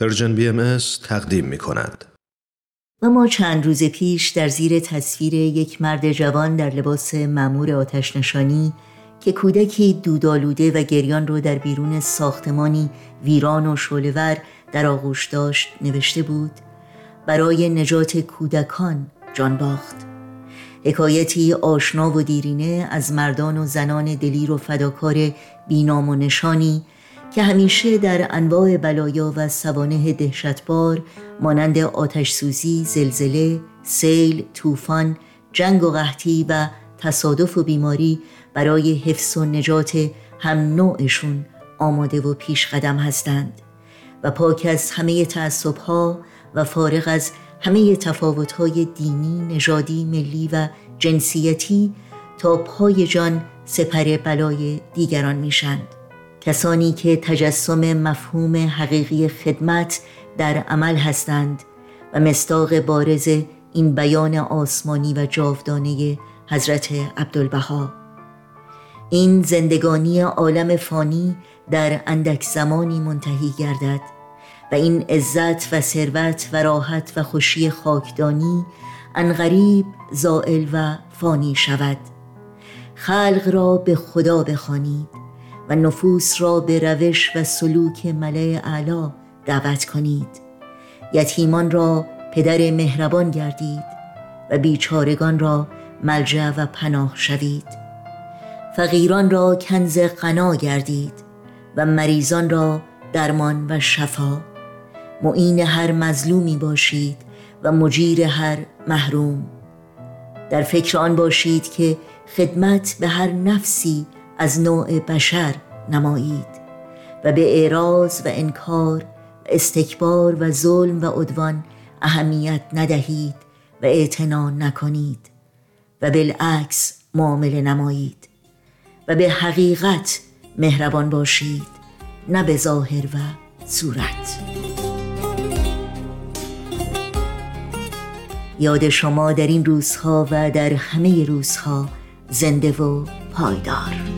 Persian BMS تقدیم می کند. و ما چند روز پیش در زیر تصویر یک مرد جوان در لباس مامور آتش نشانی که کودکی دودالوده و گریان رو در بیرون ساختمانی ویران و شعله‌ور در آغوش داشت نوشته بود برای نجات کودکان جان باخت حکایتی آشنا و دیرینه از مردان و زنان دلیر و فداکار بینام و نشانی که همیشه در انواع بلایا و سوانه دهشتبار مانند آتش سوزی، زلزله، سیل، طوفان، جنگ و قحطی و تصادف و بیماری برای حفظ و نجات هم نوعشون آماده و پیش قدم هستند و پاک از همه تعصبها و فارغ از همه تفاوتهای دینی، نژادی، ملی و جنسیتی تا پای جان سپر بلای دیگران میشند. کسانی که تجسم مفهوم حقیقی خدمت در عمل هستند و مستاق بارز این بیان آسمانی و جاودانه حضرت عبدالبها. این زندگانی عالم فانی در اندک زمانی منتهی گردد و این عزت و ثروت و راحت و خوشی خاکدانی انغریب زائل و فانی شود. خلق را به خدا بخوانید و نفوس را به روش و سلوک ملع اعلا دعوت کنید. یتیمان را پدر مهربان گردید و بیچارگان را ملجع و پناه شوید. فقیران را کنز غنا گردید و مریضان را درمان و شفا. معین هر مظلومی باشید و مجیر هر محروم. در فکر آن باشید که خدمت به هر نفسی از نوع بشر نمایید و به اعراض و انکار و استکبار و ظلم و عدوان اهمیت ندهید و اعتنا نکنید و بالعکس معامله نمایید و به حقیقت مهربان باشید نه به ظاهر و صورت. یاد شما در این روزها و در همه روزها زنده و پایدار.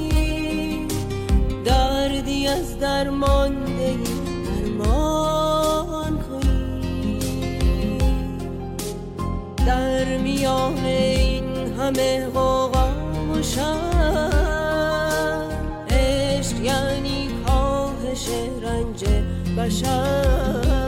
از درمانده درمان کنی. در میان این همه غوغا و عشق یعنی کاهش رنج بشر.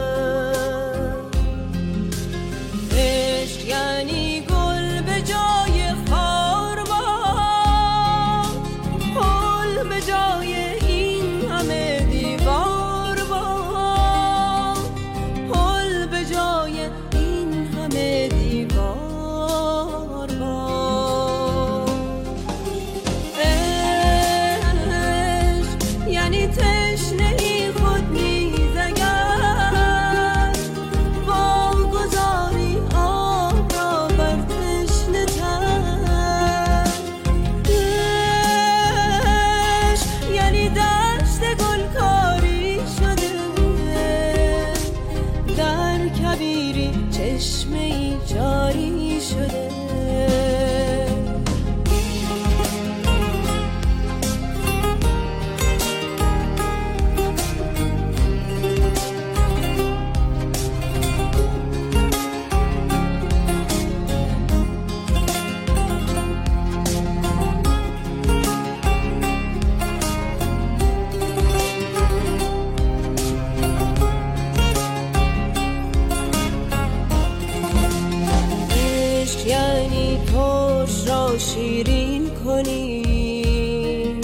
کنی.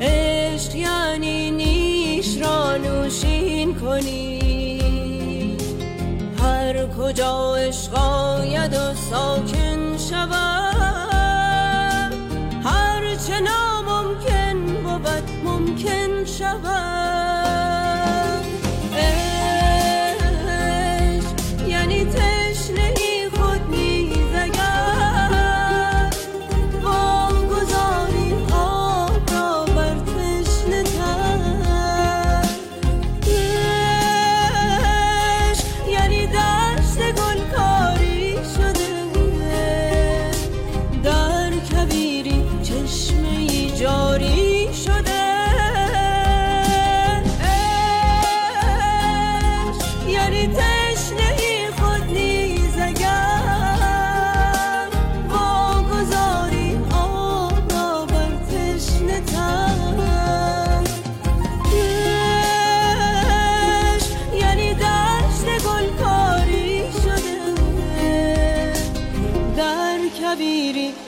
عشق یعنی نیش را نوشین کنی. هر کجا عشق آید و ساکن شود هر چه ناممکن بود ممکن شود.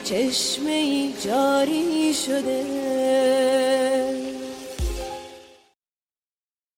چشمه جاری شده.